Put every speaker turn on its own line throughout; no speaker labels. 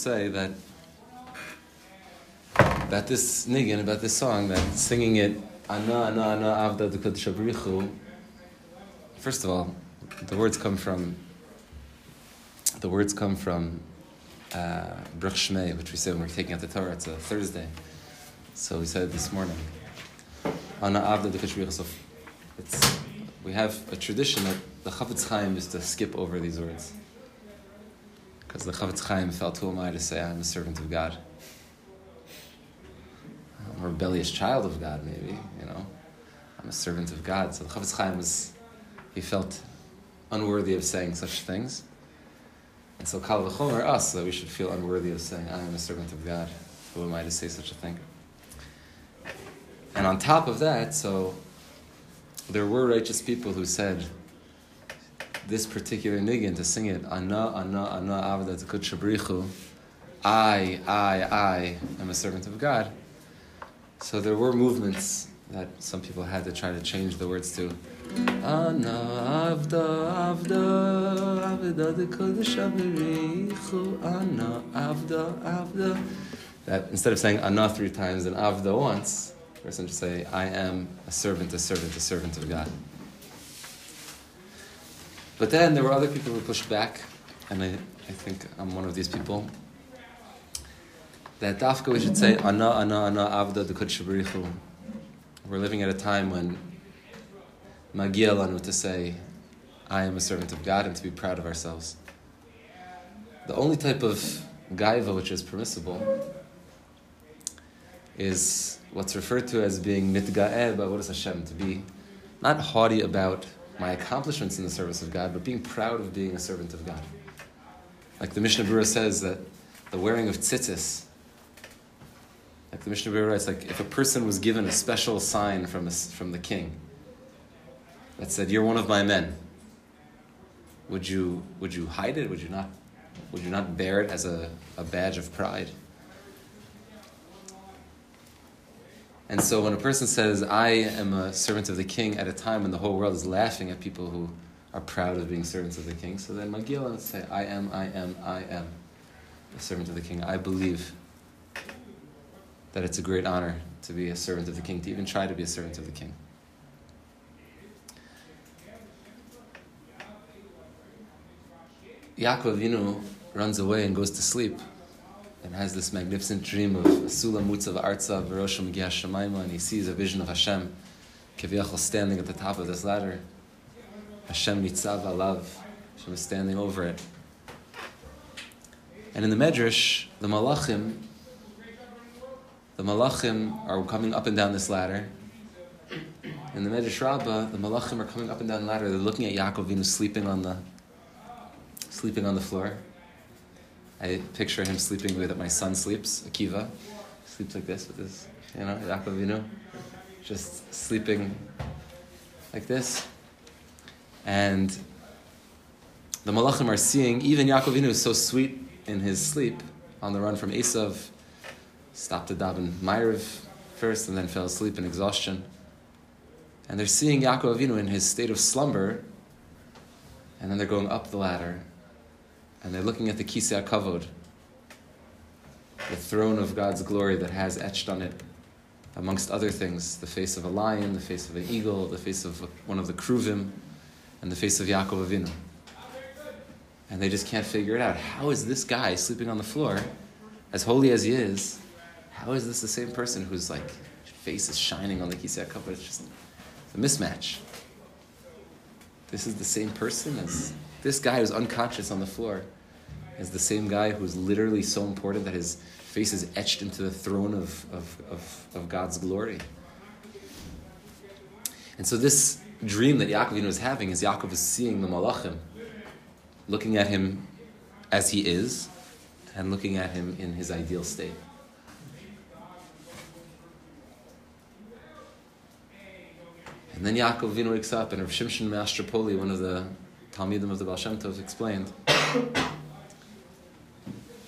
say that about this niggin, about this song, that singing it Ana Ana Ana Avda Shabrichu. First of all, the words come from the words come from uh, Shmei, which we say when we're taking out the Torah. It's a Thursday, so we said this morning. Ana Avda Shabrichu. So it's we have a tradition that the Chafetz Chaim is to skip over these words. Because the Chafetz Chaim felt, who am I to say I'm a servant of God? I'm a rebellious child of God, maybe, you know. I'm a servant of God. So the Chafetz Chaim was, he felt unworthy of saying such things. And so Kal V'chomer, us, that we should feel unworthy of saying, I am a servant of God. Who am I to say such a thing? And on top of that, so there were righteous people who said, this particular niggin to sing it, Ana, Ana, Ana, Avda Tekut Shabrichu, I, I, I am a servant of God. So there were movements that some people had to try to change the words to. Ana, Avda, Avda, Avda Tekut Shabrichu, Ana, Avda, Avda. That instead of saying Ana three times and Avda once, the person should say, I am a servant, a servant, a servant of God. But then there were other people who pushed back, and I, I think I'm one of these people. That dafka we should say ana ana ana avda shabrichu. We're living at a time when magia lanu to say, I am a servant of God, and to be proud of ourselves. The only type of gaiva which is permissible is what's referred to as being mitga'eh by what is Hashem, to be not haughty about my accomplishments in the service of God, but being proud of being a servant of God. Like the Mishnah Berurah says that the wearing of tzitzis, like the Mishnah Berurah writes, like if a person was given a special sign from, a, from the king that said, "You're one of my men," would you would you hide it? Would you not? Would you not bear it as a, a badge of pride? And so when a person says, I am a servant of the king at a time when the whole world is laughing at people who are proud of being servants of the king, so then Magila would say, I am, I am, I am a servant of the king. I believe that it's a great honor to be a servant of the king, to even try to be a servant of the king. Yaakov Avinu runs away and goes to sleep and has this magnificent dream of Asula Mutzav Artza Veroshim Shemaima, and he sees a vision of Hashem, Kiviyachal standing at the top of this ladder. Hashem Nitzav Alav, Hashem is standing over it. And in the Medrash, the Malachim, the Malachim are coming up and down this ladder. In the Medrash Rabbah, the Malachim are coming up and down the ladder. They're looking at Yaakov Avinu sleeping on the sleeping on the floor. I picture him sleeping the way that my son sleeps, Akiva. Sleeps like this with his, you know, Yaakov Just sleeping like this. And the Malachim are seeing, even Yaakov Avinu is so sweet in his sleep, on the run from Esav, stopped to daven Ma'ariv first and then fell asleep in exhaustion. And they're seeing Yaakov in his state of slumber, and then they're going up the ladder, and they're looking at the Kisei Kavod, the throne of God's glory that has etched on it, amongst other things, the face of a lion, the face of an eagle, the face of one of the Kruvim, and the face of Yaakov Avinu. And they just can't figure it out. How is this guy sleeping on the floor, as holy as he is, how is this the same person whose like face is shining on the Kisei Kavod? It's just a mismatch. This is the same person as this guy who's unconscious on the floor is the same guy who's literally so important that his face is etched into the throne of, of, of, of God's glory. And so this dream that Yaakov is having is Yaakov is seeing the Malachim, looking at him as he is, and looking at him in his ideal state. And then Yaakov Avinu wakes up, and Rav Shimshon Mastrapoli, one of the Talmidim of the Baal Shem Tov, explained that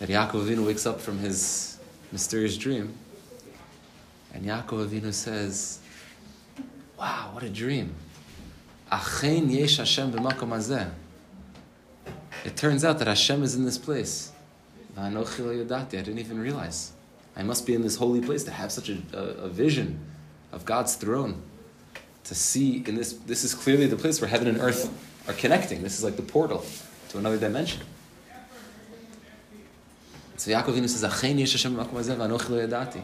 Yaakov Avinu wakes up from his mysterious dream, and Yaakov Avinu says, "Wow, what a dream! Achein yesh Hashem b'makom hazeh." It turns out that Hashem is in this place. I didn't even realize. I must be in this holy place to have such a, a, a vision of God's throne to see in this this is clearly the place where heaven and earth are connecting. This is like the portal to another dimension. So Yaakov Avinu says, "Achein yesh Hashem b'makom hazeh v'anochi lo yadati."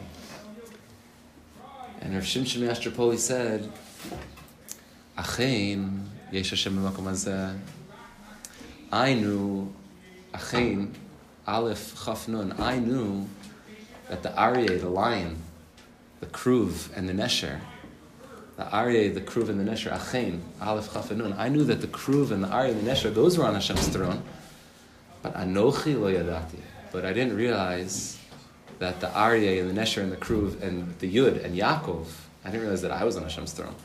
And Rav Shimshon Yastropoli said, "Achein yesh Hashem b'makom hazeh." I knew, Achein, Aleph Chaf Nun. I knew that the Aryeh, the lion, the Kruv, and the Nesher the Aryeh, the Kruv, and the Nesher, Achein, Aleph Chaf and Nun. I knew that the Kruv and the Aryeh and the Nesher, those were on Hashem's throne. But Anochi lo yadati. But I didn't realize that the Aryeh and the Nesher and the Kruv and the Yud and Yaakov, I didn't realize that I was on Hashem's throne.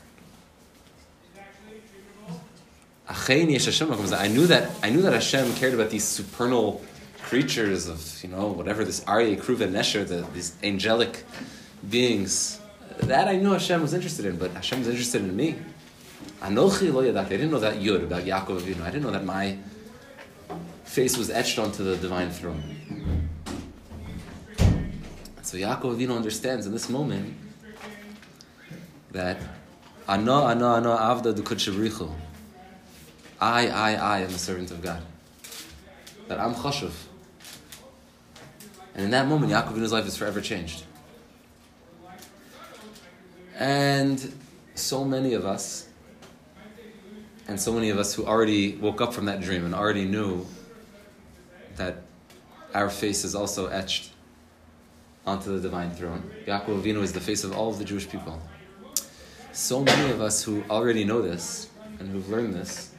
I knew that I knew that Hashem cared about these supernal creatures of you know whatever this Aryeh, Kruv, and Nesher, the, these angelic beings. That I knew Hashem was interested in, but Hashem was interested in me. Anochi lo yadati. I didn't know that Yud about Yaakov Avinu. I didn't know that my face was etched onto the divine throne. So Yaakov Avinu understands in this moment that Ano, Ano, Ano, Avda Dukut I, I, I am a servant of God. That I'm chashuv. And in that moment, Yaakov Avinu's life is forever changed. And so many of us, and so many of us who already woke up from that dream and already knew that our face is also etched onto the divine throne. Yaakov Avinu is the face of all of the Jewish people. So many of us who already know this and who've learned this,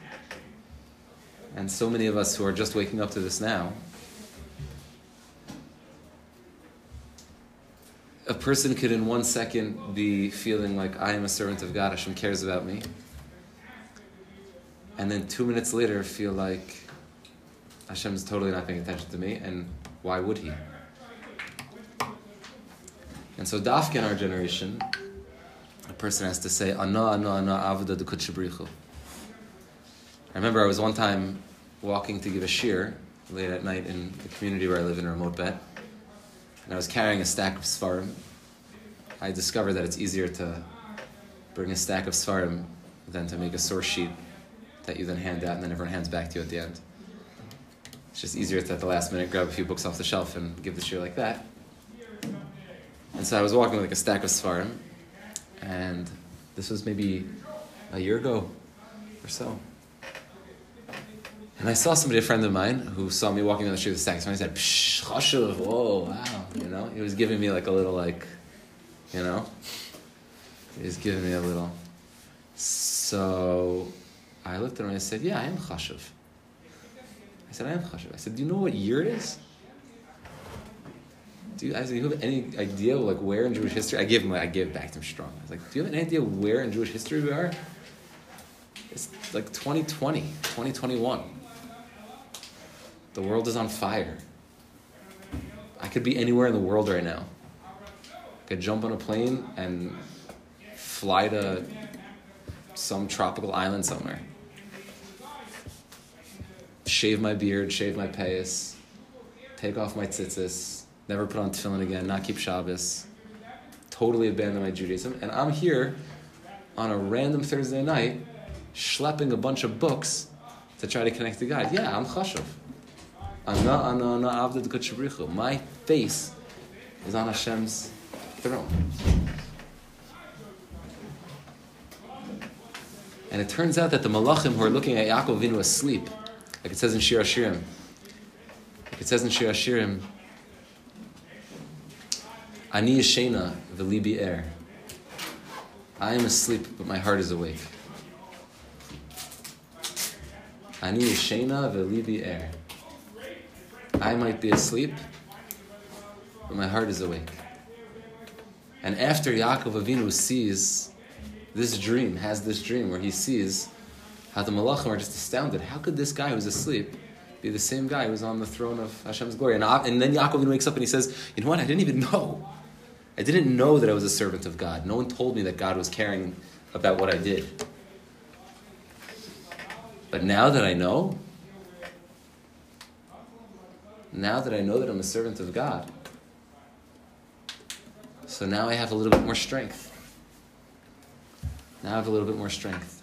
and so many of us who are just waking up to this now, a person could in one second be feeling like I am a servant of God, Hashem cares about me. And then two minutes later feel like Hashem is totally not paying attention to me, and why would he? And so Dafka in our generation, a person has to say, Ana, ana, ana, avda de I remember I was one time walking to give a shir late at night in the community where I live in a remote bet and I was carrying a stack of Svarim, I discovered that it's easier to bring a stack of Svarim than to make a source sheet that you then hand out and then everyone hands back to you at the end. It's just easier to at the last minute grab a few books off the shelf and give the shir like that. And so I was walking with like a stack of Svarim, and this was maybe a year ago or so. And I saw somebody, a friend of mine, who saw me walking down the street with a. So he said, Psh, chashuv, whoa, wow. You know, he was giving me like a little, like, you know, he was giving me a little. So I looked at him and I said, yeah, I am chashuv. I said, I am chashuv. I said, do you know what year it is? Do you, I said, do you have any idea like where in Jewish history? I gave him, I gave back to him strong. I was like, do you have any idea where in Jewish history we are? It's like 2020, 2021. The world is on fire. I could be anywhere in the world right now. I could jump on a plane and fly to some tropical island somewhere. Shave my beard, shave my payas, take off my tzitzis, never put on tefillin again, not keep Shabbos, totally abandon my Judaism, and I'm here on a random Thursday night, schlepping a bunch of books to try to connect to God. Yeah, I'm chashuv. Ana, ana, ana, avded My face is on Hashem's throne. And it turns out that the malachim who are looking at Yaakov Avinu asleep, like it says in Shir Hashirim, It says in Shir Hashirim, Ani yeshena v'libi er. I am asleep, but my heart is awake. Ani yeshena v'libi er. I might be asleep, but my heart is awake. And after Yaakov Avinu sees this dream, has this dream where he sees how the Malachim are just astounded. How could this guy who's asleep be the same guy who's on the throne of Hashem's glory? And, and then Yaakov Avinu wakes up and he says, You know what? I didn't even know. I didn't know that I was a servant of God. No one told me that God was caring about what I did. But now that I know, now that I know that I'm a servant of God, so now I have a little bit more strength. Now I have a little bit more strength.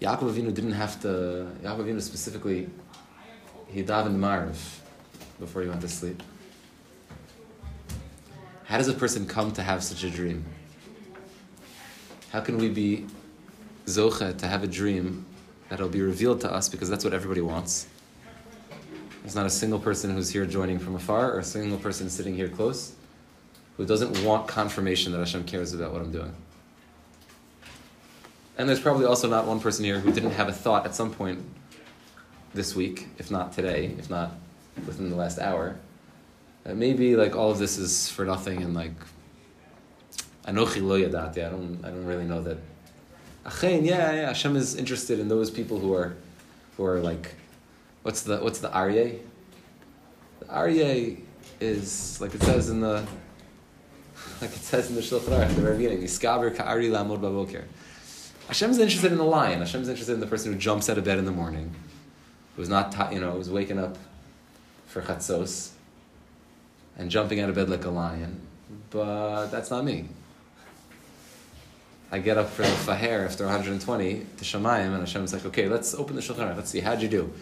Yaakov Avinu didn't have to, Yaakov Avinu specifically, he davened Mariv before he went to sleep. How does a person come to have such a dream? How can we be zocha to have a dream that'll be revealed to us because that's what everybody wants? There's not a single person who's here joining from afar or a single person sitting here close who doesn't want confirmation that Hashem cares about what I'm doing. And there's probably also not one person here who didn't have a thought at some point this week, if not today, if not within the last hour, that maybe like all of this is for nothing and like lo yadati. I don't I don't really know that. Achein, yeah, yeah. Hashem is interested in those people who are who are like what's the what's the Aryeh? The Aryeh is like it says in the like it says in the Shulchan Aruch, the very beginning, Iskaber ka'ari lamod baboker. Hashem's interested in the lion. Hashem's interested in the person who jumps out of bed in the morning, who's not, ta- you know, who's waking up for chatzos and jumping out of bed like a lion. But that's not me. I get up for the farher after 120 to Shemayim, and Hashem is like, okay, let's open the Shulchan Let's see, how'd you do?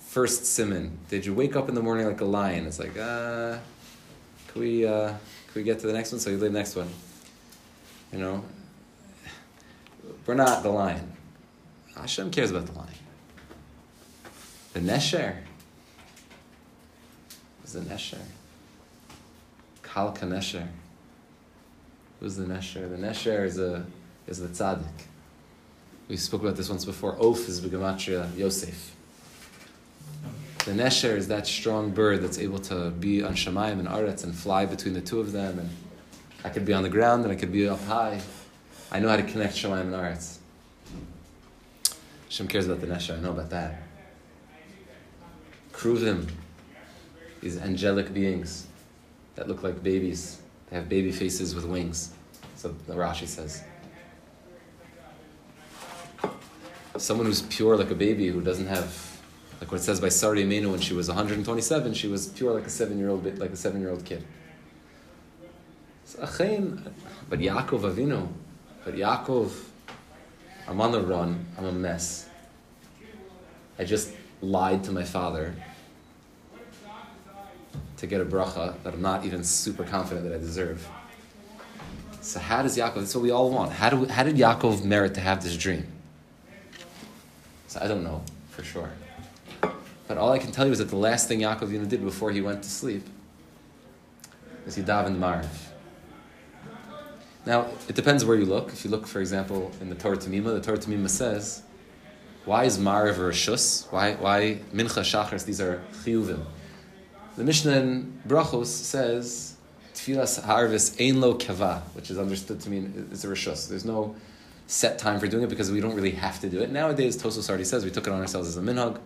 First simon. Did you wake up in the morning like a lion? It's like, uh, can we, uh, can we get to the next one? So you leave the next one. You know, we're not the lion. Hashem cares about the lion. The Nesher is the Nesher. Kalka Nesher. Who's the Nesher? The Nesher is a is the tzaddik. We spoke about this once before. Oaf is Begamatria Yosef. The Nesher is that strong bird that's able to be on Shemayim and Aretz and fly between the two of them. And I could be on the ground and I could be up high. I know how to connect Shemayim and Aretz. Hashem cares about the Nesher. I know about that. Kruvim, these angelic beings that look like babies. They have baby faces with wings. So the Rashi says. Someone who's pure like a baby, who doesn't have, like what it says by Sari when she was 127, she was pure like a seven-year-old, like a seven-year-old kid. But Yaakov Avinu, but Yaakov, I'm on the run, I'm a mess. I just lied to my father to get a bracha that I'm not even super confident that I deserve. So how does Yaakov? That's what we all want. How do how did Yaakov merit to have this dream? So I don't know for sure. But all I can tell you is that the last thing Yaakov Yinu did before he went to sleep was he davened Mariv. Now it depends where you look. If you look, for example, in the Torah Tamima, the Torah Tamima says, "Why is Mariv or Shus? Why why Mincha Shachars? These are chiyuvim." The Mishnah in Brachos says Tfilas Harvis Ein Lo Kava, which is understood to mean it's a rishus. There's no set time for doing it because we don't really have to do it. Nowadays, Tosfos already says we took it on ourselves as a minhag.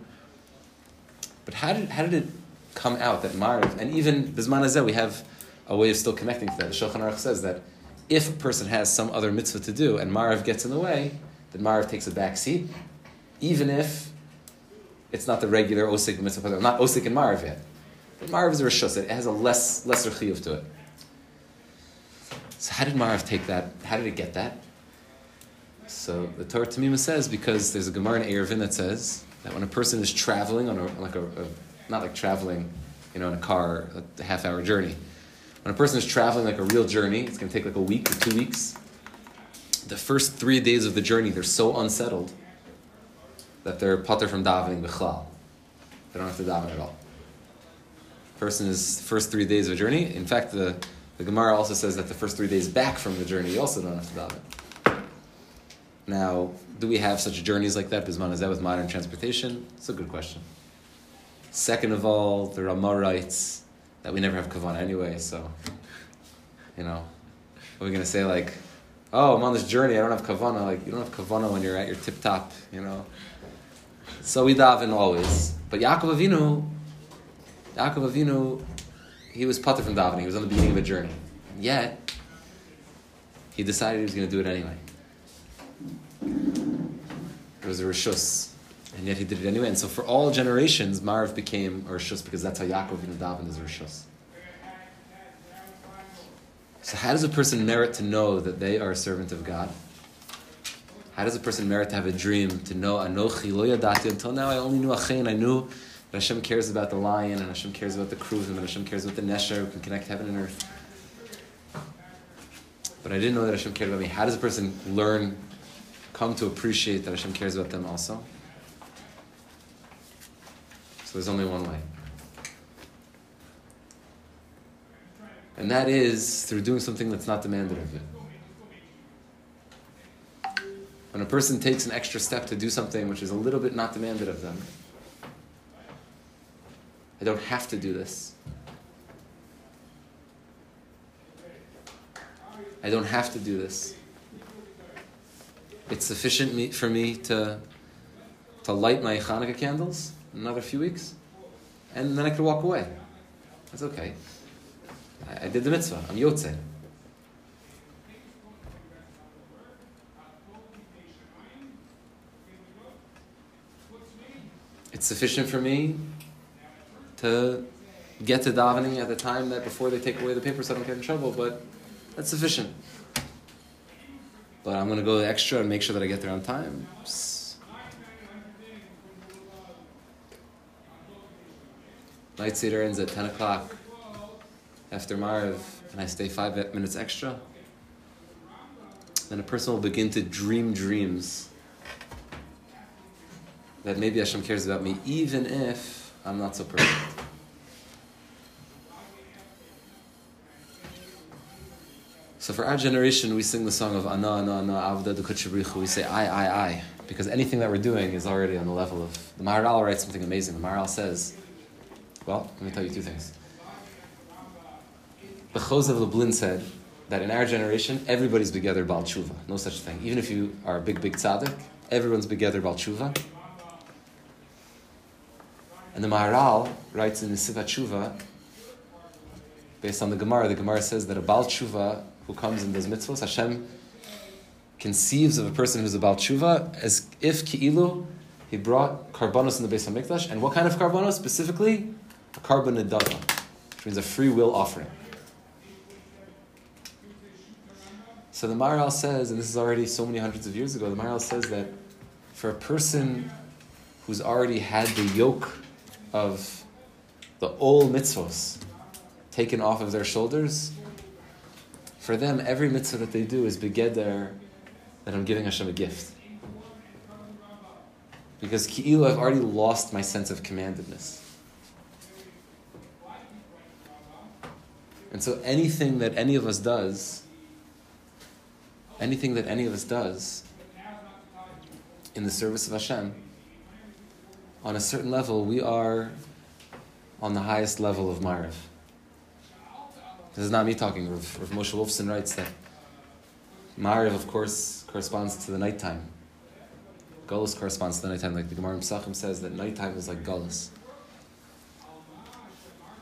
But how did, how did it come out that Mariv, and even Bisman Azeh, we have a way of still connecting to that. The Shulchan Aruch says that if a person has some other mitzvah to do and Mariv gets in the way, then Mariv takes a back seat, even if it's not the regular Osik mitzvah, not Osik and Mariv yet. But Mariv is a Rishus, it has a less lesser chiyuv to it. So how did Mariv take that? How did it get that? So the Torah Tamima says because there's a Gemara in Eruvin that says that when a person is traveling on a, like a, a not like traveling, you know, in a car, a half hour journey. When a person is traveling like a real journey, it's going to take like a week or two weeks. The first three days of the journey, they're so unsettled that they're patur from davening b'chlal. They don't have to daven at all. Person is first three days of a journey. In fact, the, the Gemara also says that the first three days back from the journey, you also don't have to daven. Now, do we have such journeys like that? Bisman, is that with modern transportation? It's a good question. Second of all, the Ramah writes that we never have kavanah anyway, so, you know, are we going to say like, oh, I'm on this journey, I don't have kavanah. Like, you don't have kavanah when you're at your tip top, you know. So we daven always. But Yaakov Avinu, Yaakov Avinu, he was patur from davening. He was on the beginning of a journey. Yet, he decided he was going to do it anyway. It was a rishus. And yet he did it anyway. And so for all generations, Mariv became a rishus because that's how Yaakov davened as a rishus. So how does a person merit to know that they are a servant of God? How does a person merit to have a dream to know Anochi lo yadati? Until now, I only knew Achain. I knew that Hashem cares about the lion, and Hashem cares about the kruvim, and Hashem cares about the nesher who can connect heaven and earth. But I didn't know that Hashem cared about me. How does a person learn, come to appreciate that Hashem cares about them also? So there's only one way. And that is through doing something that's not demanded of you. When a person takes an extra step to do something which is a little bit not demanded of them, I don't have to do this. I don't have to do this. It's sufficient me, for me to, to light my Hanukkah candles another few weeks, and then I could walk away. That's okay. I, I did the mitzvah. I'm Yotze. It's sufficient for me to get to davening at the time that before they take away the paper so I don't get in trouble, but that's sufficient. But I'm going to go extra and make sure that I get there on time. Night Seder ends at 10 o'clock after Mariv, and I stay five minutes extra. Then a person will begin to dream dreams that maybe Hashem cares about me, even if I'm not so perfect. So for our generation, we sing the song of Ana, Ana, Ana, Avda, Dukut We say I, I, I, because anything that we're doing is already on the level of. The Maharal writes something amazing. The Maharal says, well, let me tell you two things. The Chozeh of Lublin said that in our generation, everybody's together Baal Tshuva. No such thing. Even if you are a big, big tzaddik, everyone's together Baal Tshuva. And the Maharal writes in the Sivat Tshuva, based on the Gemara, the Gemara says that a Baal Tshuva who comes and does mitzvahs, Hashem conceives of a person who's a Baal Tshuva as if Ki'ilu, he brought karbanos in the base of Mikdash. And what kind of karbanos? Specifically, a carbon which means a free will offering. So the Maharal says, and this is already so many hundreds of years ago, the Maharal says that for a person who's already had the yoke of the old mitzvahs taken off of their shoulders, for them, every mitzvah that they do is begeder that I'm giving Hashem a gift. Because ki'ilu, I've already lost my sense of commandedness. And so anything that any of us does, anything that any of us does in the service of Hashem, on a certain level, we are on the highest level of Mariv. This is not me talking. Rav, Rav Moshe Wolfson writes that Mariv, of course, corresponds to the nighttime. Gullus corresponds to the nighttime. Like the Gemara Pesachim says that nighttime is like Gullus.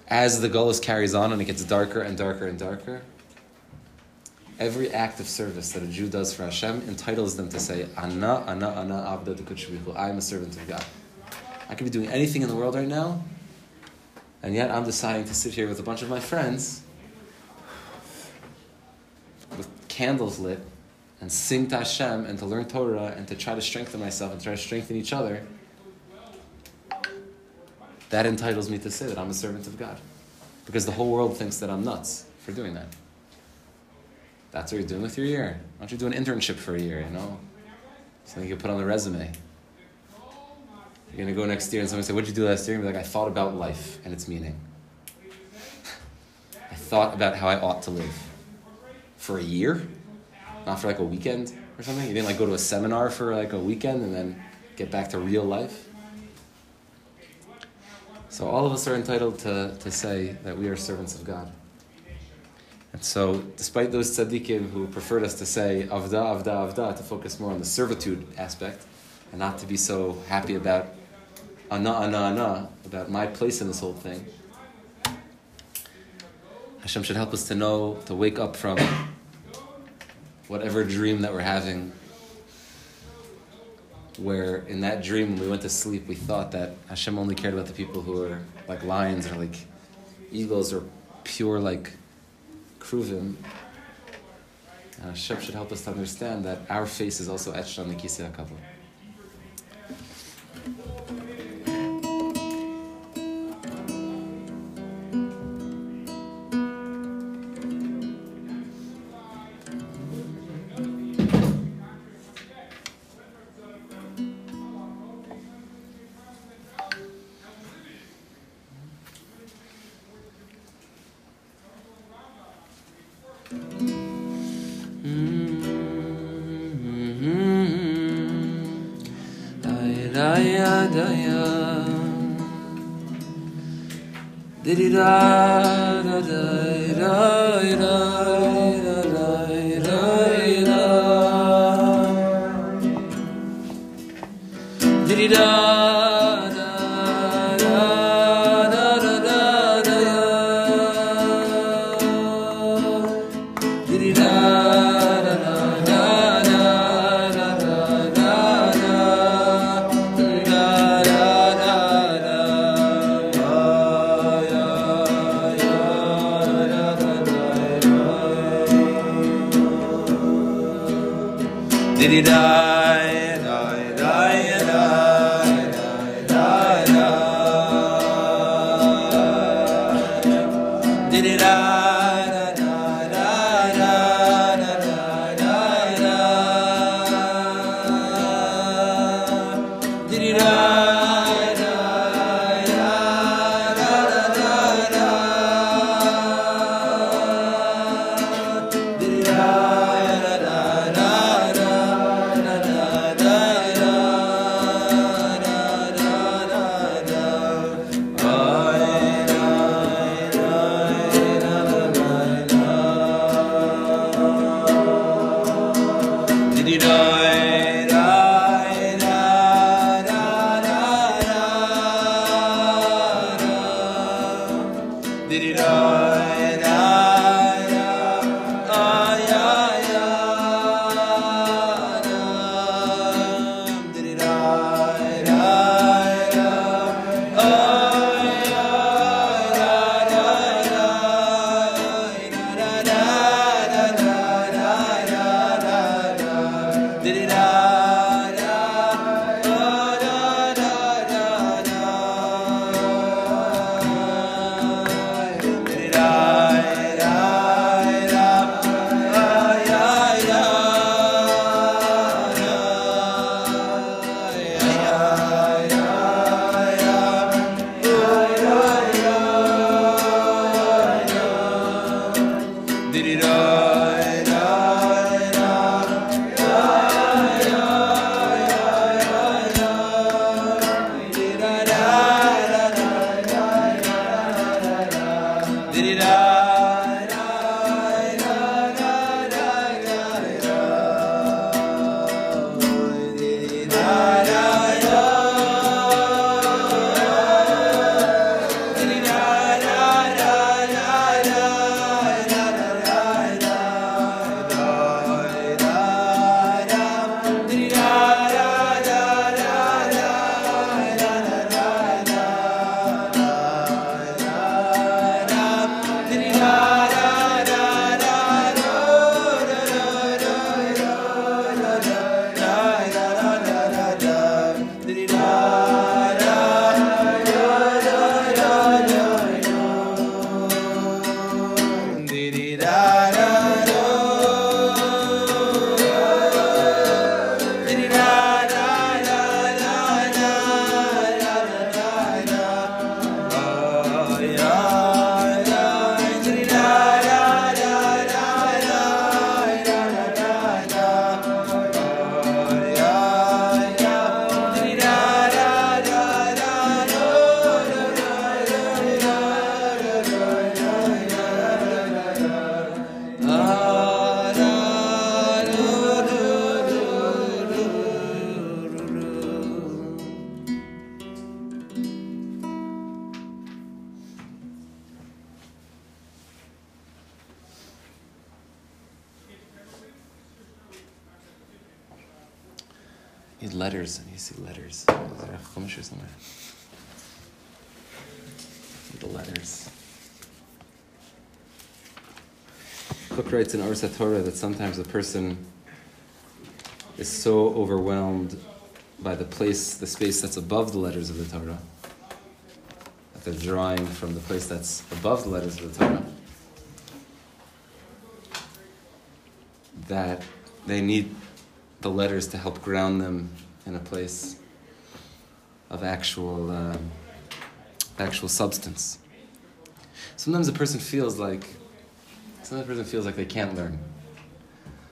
As the Gullus carries on and it gets darker and darker and darker, every act of service that a Jew does for Hashem entitles them to say, Ana, Ana, Ana, Abda I am a servant of God. I could be doing anything in the world right now, and yet I'm deciding to sit here with a bunch of my friends with candles lit and sing to Hashem and to learn Torah and to try to strengthen myself and try to strengthen each other. That entitles me to say that I'm a servant of God. Because the whole world thinks that I'm nuts for doing that. That's what you're doing with your year. Why don't you do an internship for a year, you know? Something you can put on the resume. You're gonna go next year and someone say, What'd you do last year? And be like, I thought about life and its meaning. I thought about how I ought to live. For a year? Not for like a weekend or something? You didn't like go to a seminar for like a weekend and then get back to real life? So all of us are entitled to, to say that we are servants of God. And so, despite those tzaddikim who preferred us to say avda, avda, avda, to focus more on the servitude aspect, and not to be so happy about ana, ana, ana, about my place in this whole thing, Hashem should help us to know, to wake up from whatever dream that we're having, where in that dream, when we went to sleep, we thought that Hashem only cared about the people who are like lions or like eagles or pure like kruvim. Hashem should help us to understand that our face is also etched on the Kisei HaKavod. Need letters. and to see letters. Is there a chumash or somewhere? The letters. Kook writes in Arsa Torah that sometimes a person is so overwhelmed by the place, the space that's above the letters of the Torah, that they're drawing from the place that's above the letters of the Torah, that they need the letters to help ground them in a place of actual, um, actual substance. Sometimes a person feels like, sometimes a person feels like they can't learn.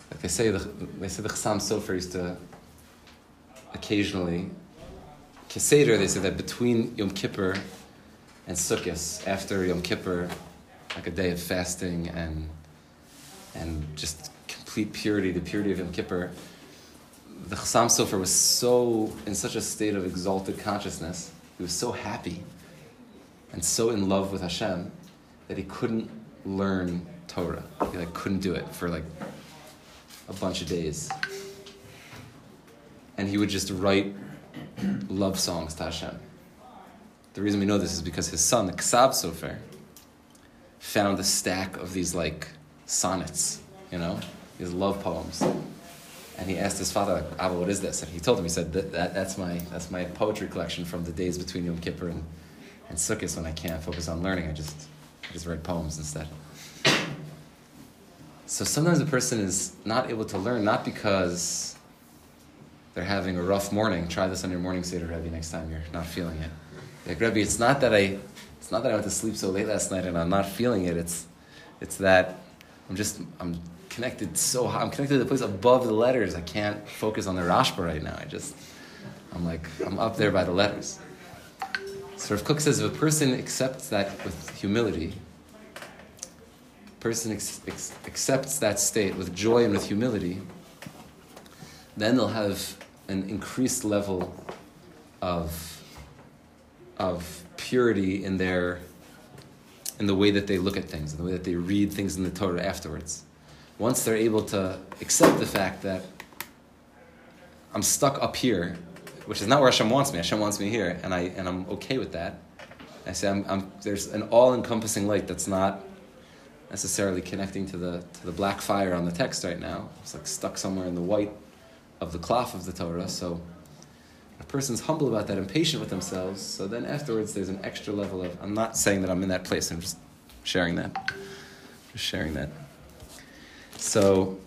Like they say, the, they say the Chassam Sofer used to occasionally, Keseder, they say that between Yom Kippur and Sukkot, after Yom Kippur, like a day of fasting and and just complete purity, the purity of Yom Kippur, the Chassam Sofer was so in such a state of exalted consciousness. He was so happy and so in love with Hashem that he couldn't learn Torah. He like couldn't do it for like a bunch of days. And he would just write love songs to Hashem. The reason we know this is because his son, the Ksav Sofer, found a stack of these like sonnets, you know, these love poems. And he asked his father, Abba, what is this? And he told him, he said, that, that, that's, my, that's my poetry collection from the days between Yom Kippur and, and Sukkot when I can't focus on learning. I just, I just write poems instead. So sometimes a person is not able to learn, not because they're having a rough morning. Try this on your morning Seder, Rebbe, next time you're not feeling it. Like, Rebbe, it's not that I, it's not that I went to sleep so late last night and I'm not feeling it. It's, it's that I'm just, I'm connected so high. I'm connected to the place above the letters. I can't focus on the Rashba right now. I just, I'm like, I'm up there by the letters. So Rav Kook says if a person accepts that with humility, person ex- ex- accepts that state with joy and with humility, then they'll have an increased level of, of purity in their in the way that they look at things, in the way that they read things in the Torah afterwards. Once they're able to accept the fact that I'm stuck up here, which is not where Hashem wants me. Hashem wants me here, and I and I'm okay with that. I say I'm, I'm, there's an all-encompassing light that's not necessarily connecting to the to the black fire on the text right now. It's like stuck somewhere in the white of the cloth of the Torah. So a person's humble about that and patient with themselves. So then afterwards, there's an extra level of. I'm not saying that I'm in that place. I'm just sharing that. Just sharing that. So.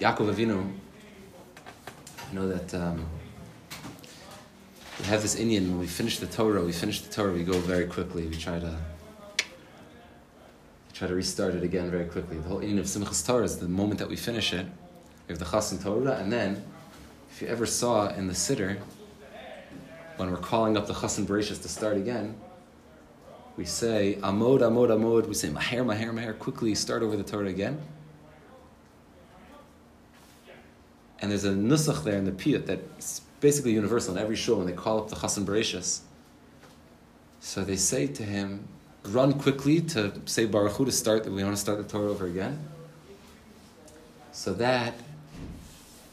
Yaakov Avinu, you know that um, we have this inyan, when we finish the Torah, we finish the Torah, we go very quickly. We try to try to restart it again very quickly. The whole inyan of Simchas Torah is the moment that we finish it. We have the Chassan Torah, and then, if you ever saw in the Siddur, when we're calling up the Chassan Bereshis to start again, we say Amod, Amod, Amod. We say Maher, Maher, Maher. Quickly start over the Torah again. And there's a nusach there in the piyut that's basically universal in every shul when they call up the Chassan Bereshis. So they say to him, run quickly to say Baruch Hu to start, that we want to start the Torah over again. So that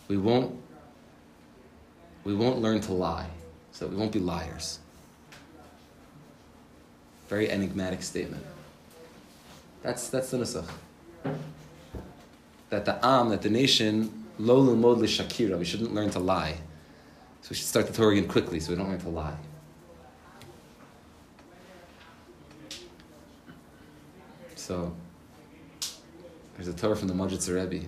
we won't we won't learn to lie. So we won't be liars. Very enigmatic statement. That's that's the nusach. That the Am, that the nation Lolu mod shakira. We shouldn't learn to lie. So we should start the Torah again quickly so we don't learn to lie. So there's a Torah from the Majid Rebbe.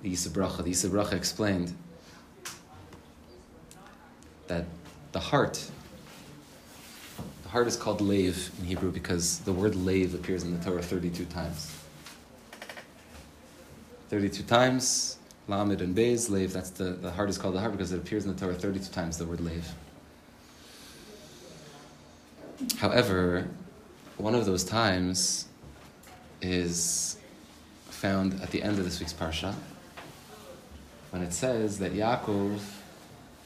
The Yisabracha. The Yisabracha explained that the heart, the heart is called Lev in Hebrew because the word Lev appears in the Torah 32 times. 32 times. Lamed and Beis, Lev, that's the, the heart is called the heart because it appears in the Torah 32 times, the word Lev. However, one of those times is found at the end of this week's Parsha when it says that Yaakov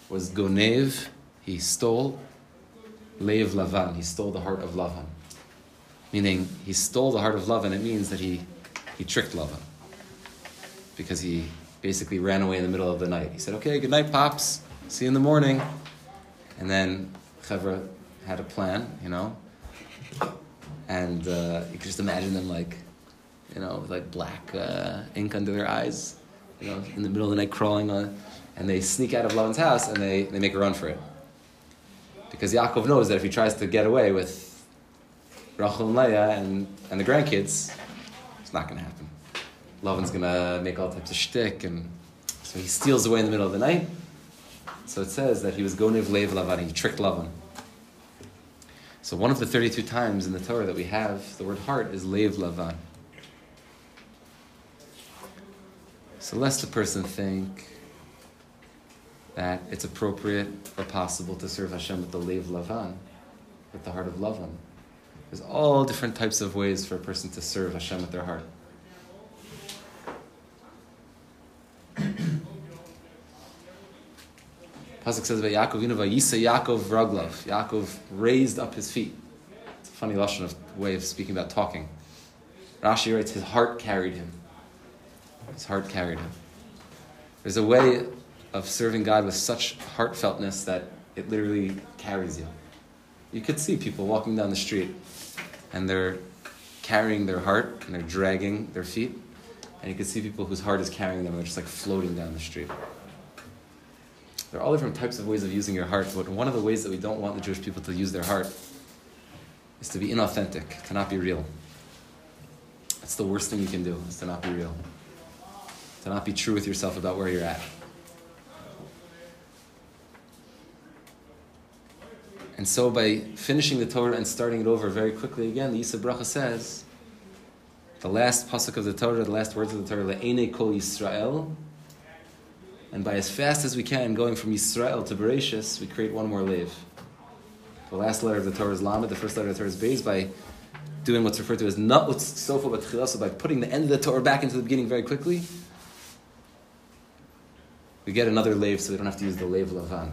was Gonev, he stole, Lev Lavan. He stole the heart of Lavan. Meaning, he stole the heart of Lavan. It means that he, he tricked Lavan. Because he basically ran away in the middle of the night. He said, okay, good night, Pops. See you in the morning. And then Chevra had a plan, you know. And uh, you could just imagine them like, you know, with like black uh, ink under their eyes, you know, in the middle of the night crawling on. And they sneak out of Lavan's house and they, they make a run for it. Because Yaakov knows that if he tries to get away with Rachel and Leah and, and the grandkids, it's not going to happen. Lavan's going to make all types of shtick, and so he steals away in the middle of the night. So it says that he was Gonev Lev Lavan, he tricked Lavan. So one of the 32 times in the Torah that we have the word heart is Lev Lavan. So lest a person think that it's appropriate or possible to serve Hashem with the Lev Lavan, with the heart of Lavan. There's all different types of ways for a person to serve Hashem with their heart. Pasuk says about Yaakov, Yisa Yaakov Raglav. Yaakov raised up his feet. It's a funny lashon of way of speaking about talking. Rashi writes, his heart carried him. His heart carried him. There's a way of serving God with such heartfeltness that it literally carries you. You could see people walking down the street and they're carrying their heart and they're dragging their feet. And you could see people whose heart is carrying them and they're just like floating down the street. There are all different types of ways of using your heart, but one of the ways that we don't want the Jewish people to use their heart is to be inauthentic, to not be real. That's the worst thing you can do, is to not be real. To not be true with yourself about where you're at. And so by finishing the Torah and starting it over very quickly again, the Yisra Bracha says, the last pasuk of the Torah, the last words of the Torah, Le'ene kol Yisrael, and by as fast as we can, going from Yisrael to Bereshis, we create one more lev. The last letter of the Torah is Lamed, the first letter of the Torah is Beis, by doing what's referred to as what's sofa but so by putting the end of the Torah back into the beginning very quickly, we get another lev so we don't have to use the lev lavan.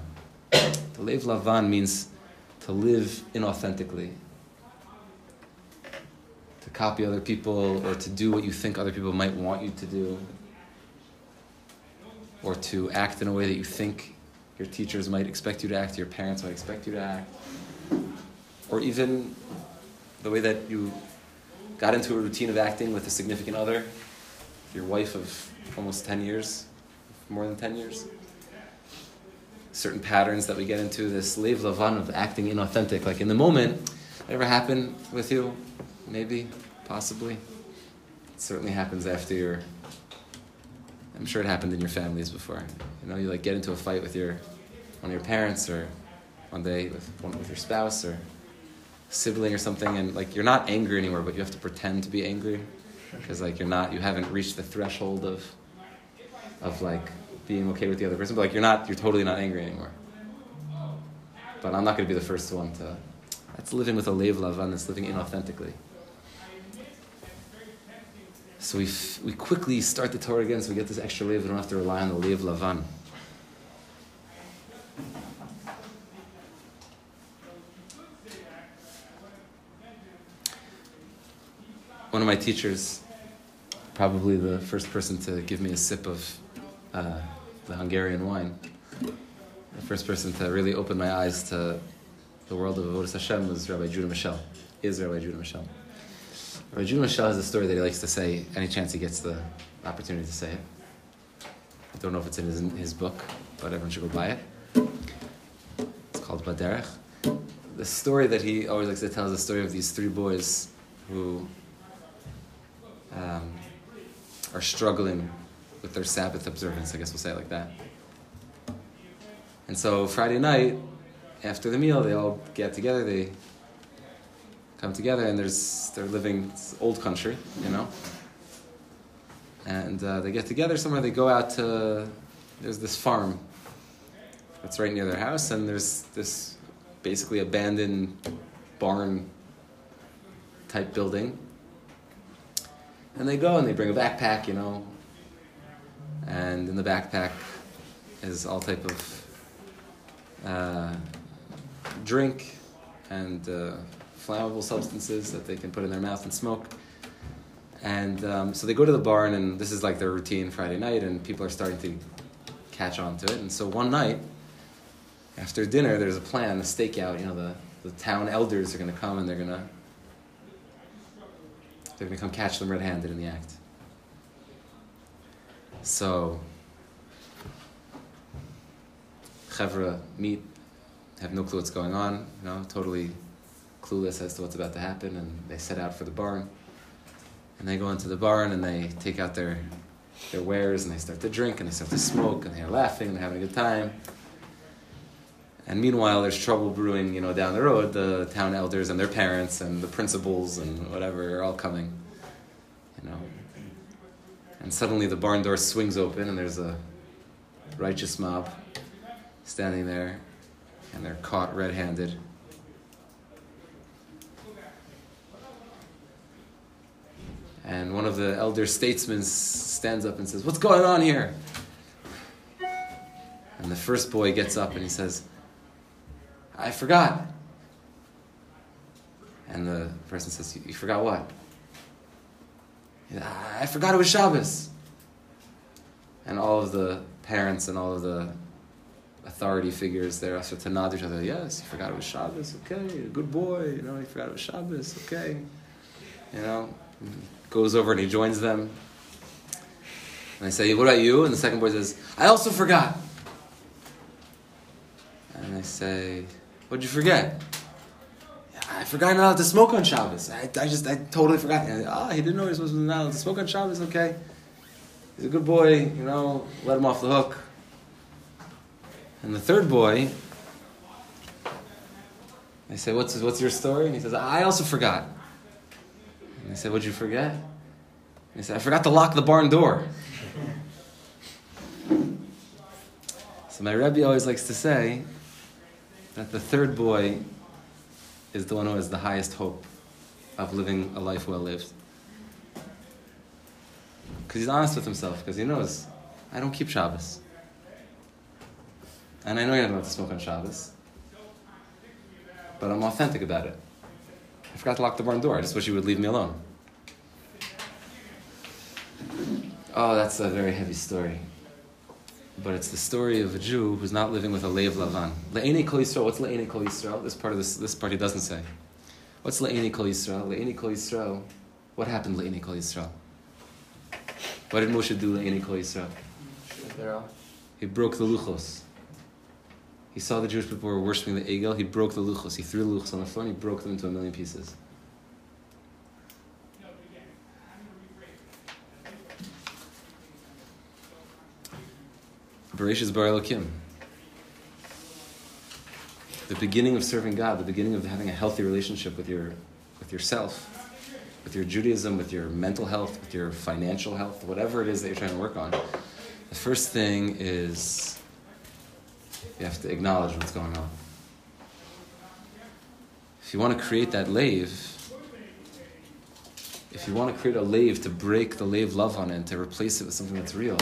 The lev lavan means to live inauthentically, to copy other people or to do what you think other people might want you to do, or to act in a way that you think your teachers might expect you to act, your parents might expect you to act, or even the way that you got into a routine of acting with a significant other, your wife of almost 10 years, more than 10 years. Certain patterns that we get into, this lev lavan of acting inauthentic. Like in the moment, ever happen with you? Maybe, possibly. It certainly happens after you're I'm sure it happened in your families before. You know, you like get into a fight with your one of your parents or one day with one with your spouse or sibling or something, and like you're not angry anymore, but you have to pretend to be angry because like you're not, you haven't reached the threshold of of like being okay with the other person, but like you're not, you're totally not angry anymore. But I'm not going to be the first one to. That's living with a lev lavan. That's living inauthentically. So we, f- we quickly start the Torah again so we get this extra lev. We don't have to rely on the lev lavan. One of my teachers, probably the first person to give me a sip of uh, the Hungarian wine, the first person to really open my eyes to the world of Avodah Hashem was Rabbi Judah Mischel, is Rabbi Judah Mischel. Judah Mischel has a story that he likes to say any chance he gets the opportunity to say it. I don't know if it's in his, in his book, but everyone should go buy it. It's called Baderech. The story that he always likes to tell is the story of these three boys who um, are struggling with their Sabbath observance, I guess we'll say it like that. And so Friday night, after the meal, they all get together, they come together, and there's they're living old country, you know. And uh, they get together somewhere. They go out to there's this farm that's right near their house, and there's this basically abandoned barn type building. And they go and they bring a backpack, you know, and in the backpack is all type of uh, drink, and uh, flammable substances that they can put in their mouth and smoke. And um, so they go to the barn, and this is like their routine Friday night, and people are starting to catch on to it. And so one night, after dinner, there's a plan, a stakeout. You know, the, the town elders are going to come and they're going to they're going to come catch them red-handed in the act. So, chevra meet, have no clue what's going on. You know, totally clueless as to what's about to happen, and they set out for the barn. And they go into the barn and they take out their their wares and they start to drink and they start to smoke and they're laughing and they're having a good time. And meanwhile, there's trouble brewing, you know, down the road. The town elders and their parents and the principals and whatever are all coming, you know. And suddenly the barn door swings open and there's a righteous mob standing there and they're caught red-handed. And one of the elder statesmen stands up and says, What's going on here? And the first boy gets up and he says, I forgot. And the person says, You forgot what? I forgot it was Shabbos. And all of the parents and all of the authority figures there start to nod to each other. Yes, you forgot it was Shabbos. Okay, good boy. You know, you forgot it was Shabbos. Okay. You know, goes over and he joins them. And I say, What about you? And the second boy says, I also forgot. And I say, What'd you forget? I forgot not to smoke on Shabbos. I, I just, I totally forgot. Ah, oh, he didn't know he was supposed to not to smoke on Shabbos. Okay, he's a good boy. You know, let him off the hook. And the third boy, I say, "What's what's your story?" And he says, "I also forgot." And I said, "What'd you forget?" And he said, "I forgot to lock the barn door." so my Rebbe always likes to say that the third boy is the one who has the highest hope of living a life well lived. Because he's honest with himself, because he knows, I don't keep Shabbos. And I know you're not allowed to smoke on Shabbos. But I'm authentic about it. I forgot to lock the barn door. I just wish you would leave me alone. Oh, that's a very heavy story. But it's the story of a Jew who's not living with a Lev Lavan. Le'eni Kol Yisrael. What's Le'eni Kol Yisrael? This part of this, this part he doesn't say. What's Le'eni Kol Yisrael? Le'eni Kol Yisrael. What happened Le'eni Kol Yisrael? What did Moshe do Le'eni Kol Yisrael? He broke the luchos. He saw the Jewish people were worshiping the Egel. He broke the luchos. He threw the luchos on the floor and he broke them into a million pieces. Bereshis Bar Elokim. The beginning of serving God, the beginning of having a healthy relationship with your, with yourself, with your Judaism, with your mental health, with your financial health, whatever it is that you're trying to work on. The first thing is you have to acknowledge what's going on. If you want to create that lev, if you want to create a lev to break the lev Lavan it and to replace it with something that's real,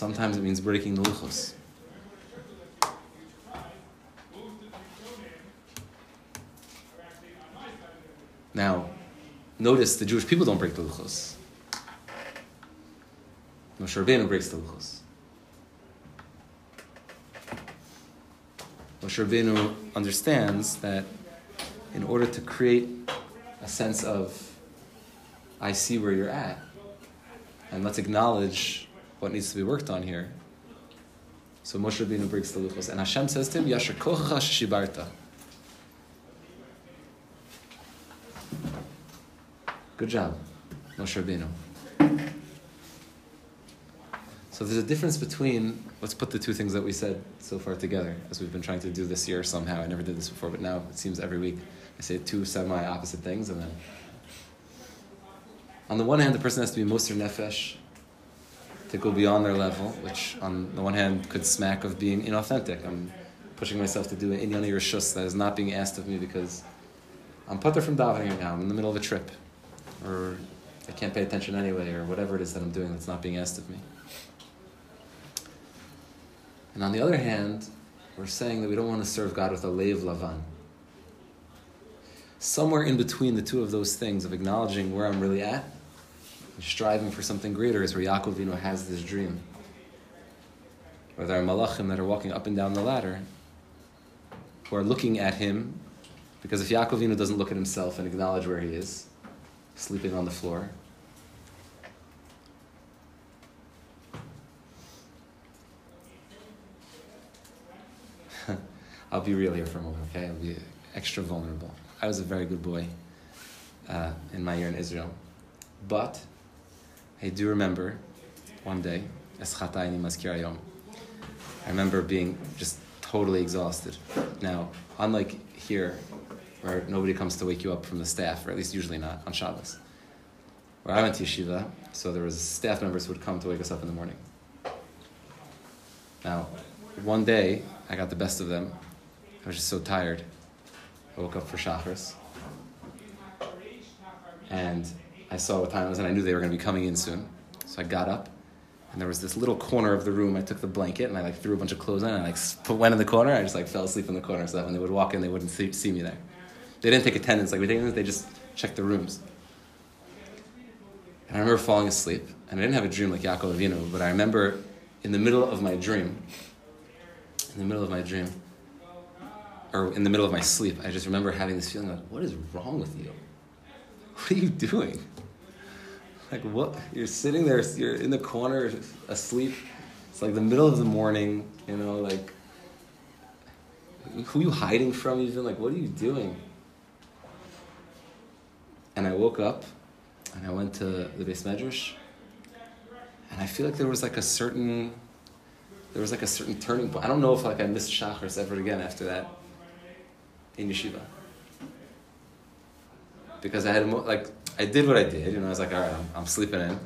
Sometimes it means breaking the luchos. Now, notice the Jewish people don't break the luchos. Moshe Rabbeinu breaks the luchos. Moshe Rabbeinu understands that in order to create a sense of I see where you're at, and let's acknowledge what needs to be worked on here. So Moshe Rabbeinu breaks the luchos, and Hashem says to him, "Yasher kochacha shibarta." Good job, Moshe Rabbeinu. So there's a difference between let's put the two things that we said so far together, as we've been trying to do this year somehow. I never did this before, but now it seems every week I say two semi-opposite things, and then on the one hand, the person has to be Moser Nefesh to go beyond their level, which on the one hand could smack of being inauthentic. I'm pushing myself to do an Inyani Rishus that is not being asked of me because I'm patur from davening right now, I'm in the middle of a trip, or I can't pay attention anyway, or whatever it is that I'm doing that's not being asked of me. And on the other hand, we're saying that we don't want to serve God with a lev lavan. somewhere in between the two of those things of acknowledging where I'm really at and striving for something greater is where Yaakov Avinu has this dream. Where there are malachim that are walking up and down the ladder who are looking at him because if Yaakov Avinu doesn't look at himself and acknowledge where he is, sleeping on the floor, I'll be real here for a moment, okay? I'll be extra vulnerable. I was a very good boy uh, in my year in Israel. But I do remember one day, I remember being just totally exhausted. Now, unlike here, where nobody comes to wake you up from the staff, or at least usually not, on Shabbos, where I went to yeshiva, so there was staff members who would come to wake us up in the morning. Now, one day, I got the best of them. I was just so tired. I woke up for Shachris. And I saw what time it was, and I knew they were going to be coming in soon. So I got up, and there was this little corner of the room. I took the blanket and I like threw a bunch of clothes in, and I like put, went in the corner. I just like fell asleep in the corner, so that when they would walk in, they wouldn't see, see me there. They didn't take attendance like we take They just checked the rooms. And I remember falling asleep, and I didn't have a dream like Yaakov Avinu, but I remember in the middle of my dream, in the middle of my dream, or in the middle of my sleep, I just remember having this feeling like, what is wrong with you? What are you doing? Like, what? You're sitting there, you're in the corner asleep. It's like the middle of the morning, you know, like, who are you hiding from even? Like, what are you doing? And I woke up and I went to the beis medrash and I feel like there was like a certain there was like a certain turning point. I don't know if like I missed Shachris ever again after that in yeshiva. Because I had like I did what I did, you know. I was like, all right, I'm, I'm sleeping in, and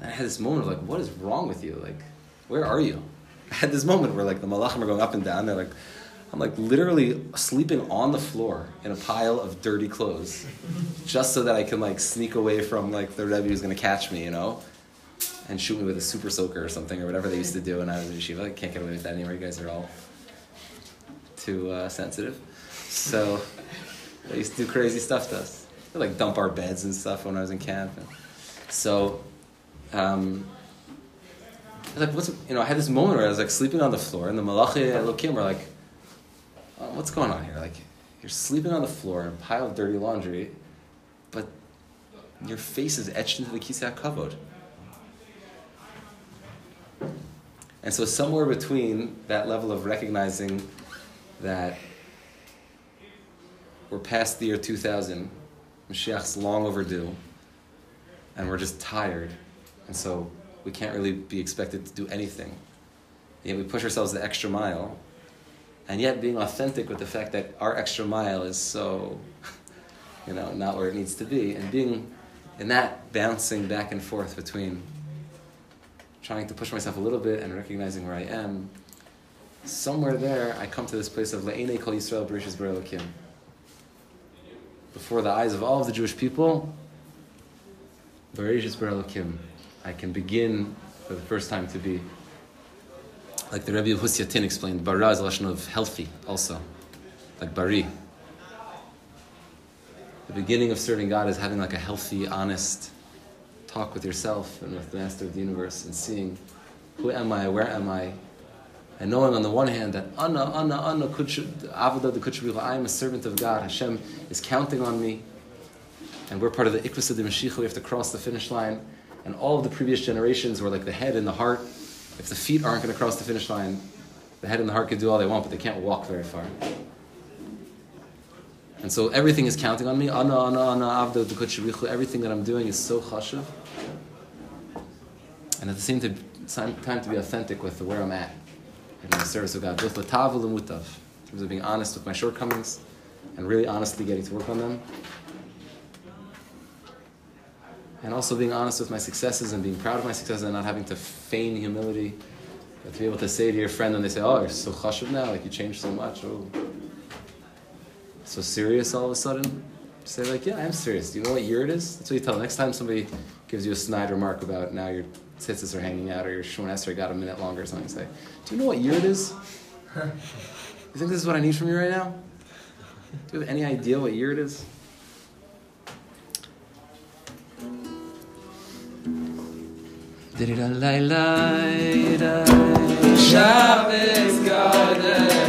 I had this moment of like, what is wrong with you? Like, where are you? I had this moment where like the malachim are going up and down. They're like, I'm like literally sleeping on the floor in a pile of dirty clothes, just so that I can like sneak away from like the rebbe who's gonna catch me, you know, and shoot me with a super soaker or something or whatever they used to do when I was in yeshiva. I can't get away with that anymore. You guys are all too uh, sensitive. So they used to do crazy stuff to us. They like dump our beds and stuff when I was in camp. So. Um, like, what's, you know, I had this moment where I was like sleeping on the floor, and the Malachei Elokim were like, oh, what's going on here? Like, you're sleeping on the floor in a pile of dirty laundry, but your face is etched into the Kisei Kavod. And so, somewhere between that level of recognizing that we're past the year 2000, Mashiach's long overdue, and we're just tired, and so we can't really be expected to do anything. Yet we push ourselves the extra mile, and yet being authentic with the fact that our extra mile is so, you know, not where it needs to be, and being in that bouncing back and forth between trying to push myself a little bit and recognizing where I am, somewhere there I come to this place of Le'ene Kol Yisrael Bereshis Elokim. Before the eyes of all of the Jewish people. I can begin for the first time to be, like the Rebbe of Husyatin explained, bara is a lashon of healthy also, like bari. The beginning of serving God is having like a healthy, honest talk with yourself and with the Master of the Universe and seeing who am I, where am I, and knowing on the one hand that Anna, Anna, Anna, Avodah the I am a servant of God. Hashem is counting on me, and we're part of the Ikvus of the Mashiach. We have to cross the finish line and all of the previous generations were like the head and the heart. If the feet aren't going to cross the finish line, the head and the heart can do all they want, but they can't walk very far. And so everything is counting on me. Ana, ana, ana, avda, Everything that I'm doing is so chashuv. And at the same time, time to be authentic with where I'm at in the service of God, both latav and lemutav, in terms of being honest with my shortcomings and really honestly getting to work on them and also being honest with my successes and being proud of my successes and not having to feign humility. But to be able to say to your friend when they say, "Oh, you're so chashuv now, like you changed so much, oh, so serious all of a sudden." Say like, "Yeah, I'm serious. Do you know what year it is?" That's what you tell. Next time somebody gives you a snide remark about now your tzitzis are hanging out or your shon esrei got a minute longer or something, say, "Do you know what year it is?" You think this is what I need from you right now?
Do you have any idea what year it is?
Shabbos Kodesh